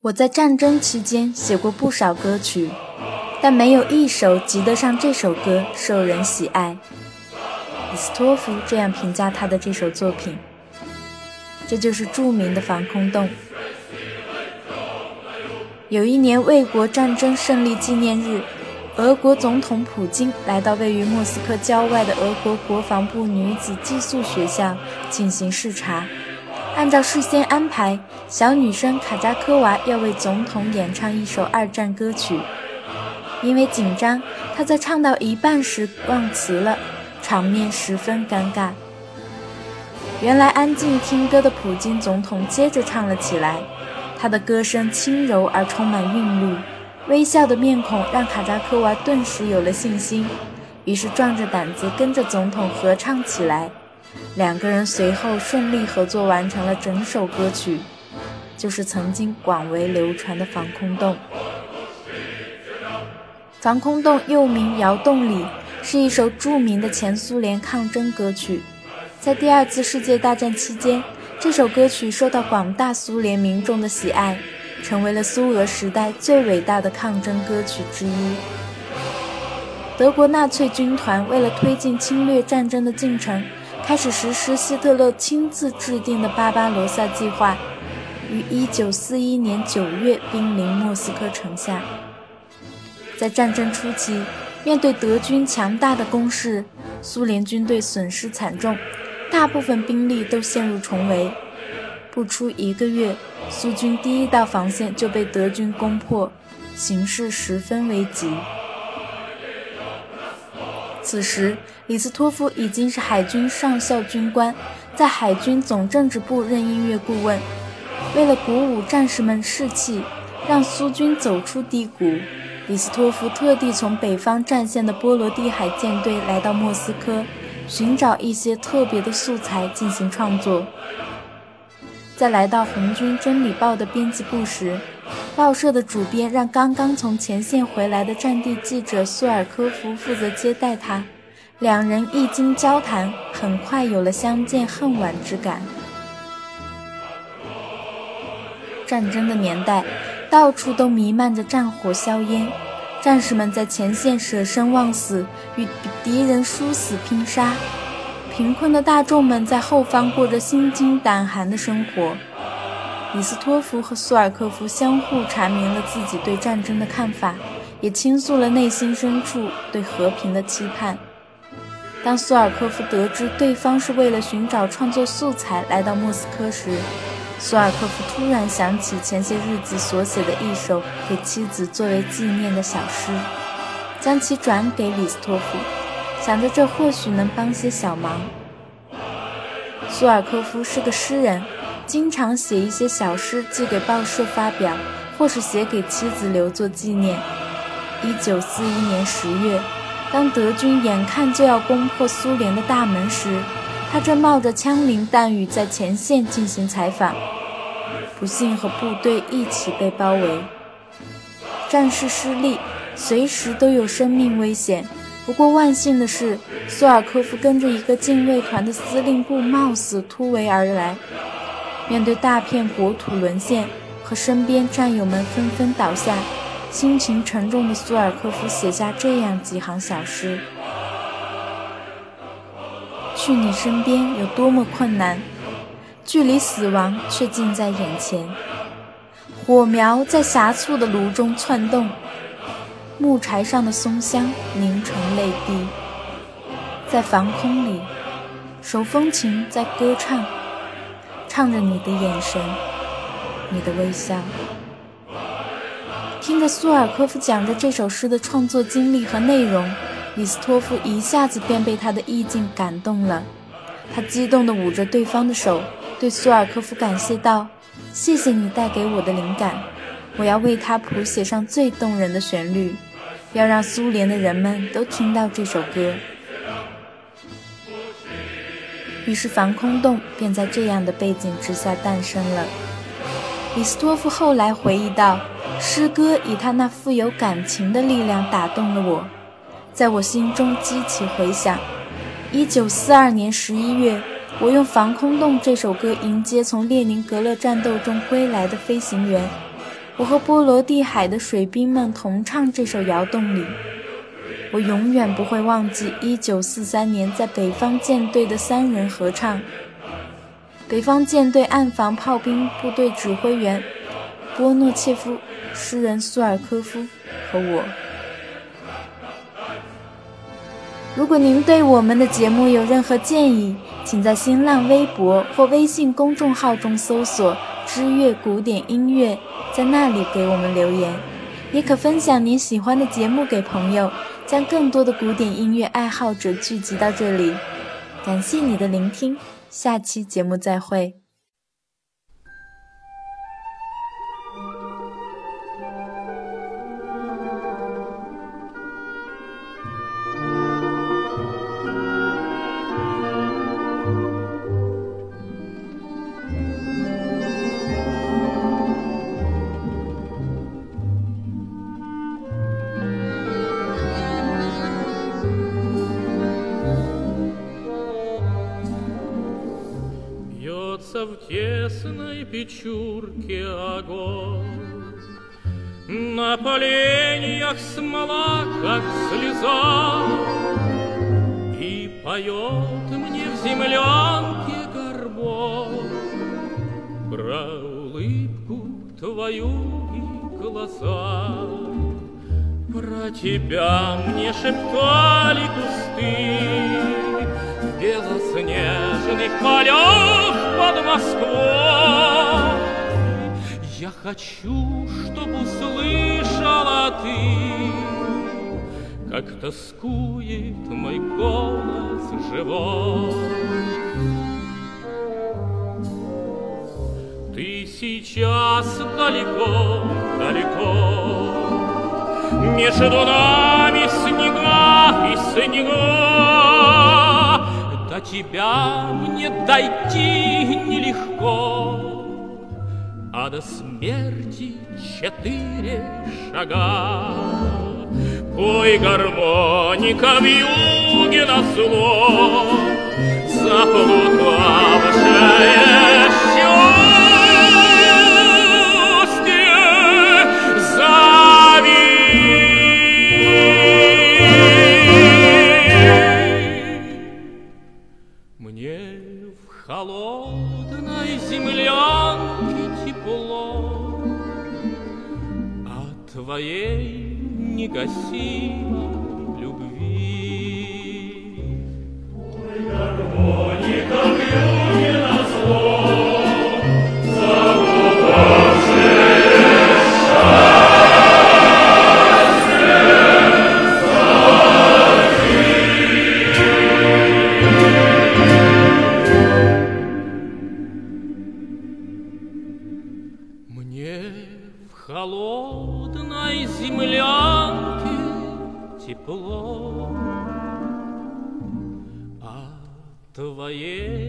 我在战争期间写过不少歌曲，但没有一首及得上这首歌受人喜爱。李斯托夫这样评价他的这首作品。这就是著名的防空洞。有一年卫国战争胜利纪念日，俄国总统普京来到位于莫斯科郊外的俄国国防部女子寄宿学校进行视察。按照事先安排，小女生卡扎科娃要为总统演唱一首二战歌曲。因为紧张，她在唱到一半时忘词了，场面十分尴尬。原来安静听歌的普京总统接着唱了起来，他的歌声轻柔而充满韵律，微笑的面孔让卡扎科娃顿时有了信心，于是壮着胆子跟着总统合唱起来。两个人随后顺利合作完成了整首歌曲，就是曾经广为流传的《防空洞》。《防空洞》又名《窑洞里》，是一首著名的前苏联抗争歌曲。在第二次世界大战期间，这首歌曲受到广大苏联民众的喜爱，成为了苏俄时代最伟大的抗争歌曲之一。德国纳粹军团为了推进侵略战争的进程。开始实施希特勒亲自制定的巴巴罗萨计划，于1941年9月兵临莫斯科城下。在战争初期，面对德军强大的攻势，苏联军队损失惨重，大部分兵力都陷入重围。不出一个月，苏军第一道防线就被德军攻破，形势十分危急。此时，李斯托夫已经是海军上校军官，在海军总政治部任音乐顾问。为了鼓舞战士们士气，让苏军走出低谷，李斯托夫特地从北方战线的波罗的海舰队来到莫斯科，寻找一些特别的素材进行创作。在来到红军真理报的编辑部时，报社的主编让刚刚从前线回来的战地记者苏尔科夫负责接待他。两人一经交谈，很快有了相见恨晚之感。战争的年代，到处都弥漫着战火硝烟，战士们在前线舍生忘死，与敌人殊死拼杀；贫困的大众们在后方过着心惊胆寒的生活。李斯托夫和苏尔科夫相互阐明了自己对战争的看法，也倾诉了内心深处对和平的期盼。当苏尔科夫得知对方是为了寻找创作素材来到莫斯科时，苏尔科夫突然想起前些日子所写的一首给妻子作为纪念的小诗，将其转给李斯托夫，想着这或许能帮些小忙。苏尔科夫是个诗人，经常写一些小诗寄给报社发表，或是写给妻子留作纪念。一九四一年十月。当德军眼看就要攻破苏联的大门时，他正冒着枪林弹雨在前线进行采访，不幸和部队一起被包围。战事失利，随时都有生命危险。不过万幸的是，苏尔科夫跟着一个禁卫团的司令部冒死突围而来。面对大片国土沦陷和身边战友们纷纷倒下。心情沉重的苏尔科夫写下这样几行小诗：去你身边有多么困难，距离死亡却近在眼前。火苗在狭促的炉中窜动，木柴上的松香凝成泪滴。在防空里，手风琴在歌唱，唱着你的眼神，你的微笑。听着苏尔科夫讲着这首诗的创作经历和内容，李斯托夫一下子便被他的意境感动了。他激动地捂着对方的手，对苏尔科夫感谢道：“谢谢你带给我的灵感，我要为他谱写上最动人的旋律，要让苏联的人们都听到这首歌。”于是，防空洞便在这样的背景之下诞生了。李斯托夫后来回忆道。诗歌以他那富有感情的力量打动了我，在我心中激起回响。一九四二年十一月，我用《防空洞》这首歌迎接从列宁格勒战斗中归来的飞行员。我和波罗的海的水兵们同唱这首窑洞里。我永远不会忘记1943年在北方舰队的三人合唱。北方舰队岸防炮兵部队指挥员波诺切夫、诗人苏尔科夫和我。如果您对我们的节目有任何建议，请在新浪微博或微信公众号中搜索“知乐古典音乐”，在那里给我们留言。也可分享您喜欢的节目给朋友。将更多的古典音乐爱好者聚集到这里，感谢你的聆听，下期节目再会。В тесной печурке огонь. На поленьях смола, как слеза, И поет мне в землянке горбон Про улыбку твою и глаза. Про тебя мне шептали кусты, белоснежных полях под Москвой. Я хочу, чтобы услышала ты, Как тоскует мой голос живой. Ты сейчас далеко, далеко, Между нами снега и снега, до тебя мне дойти нелегко, А до смерти четыре шага. Пой гармоника в юге на зло, Заплутавшая огней не гасила. 夜。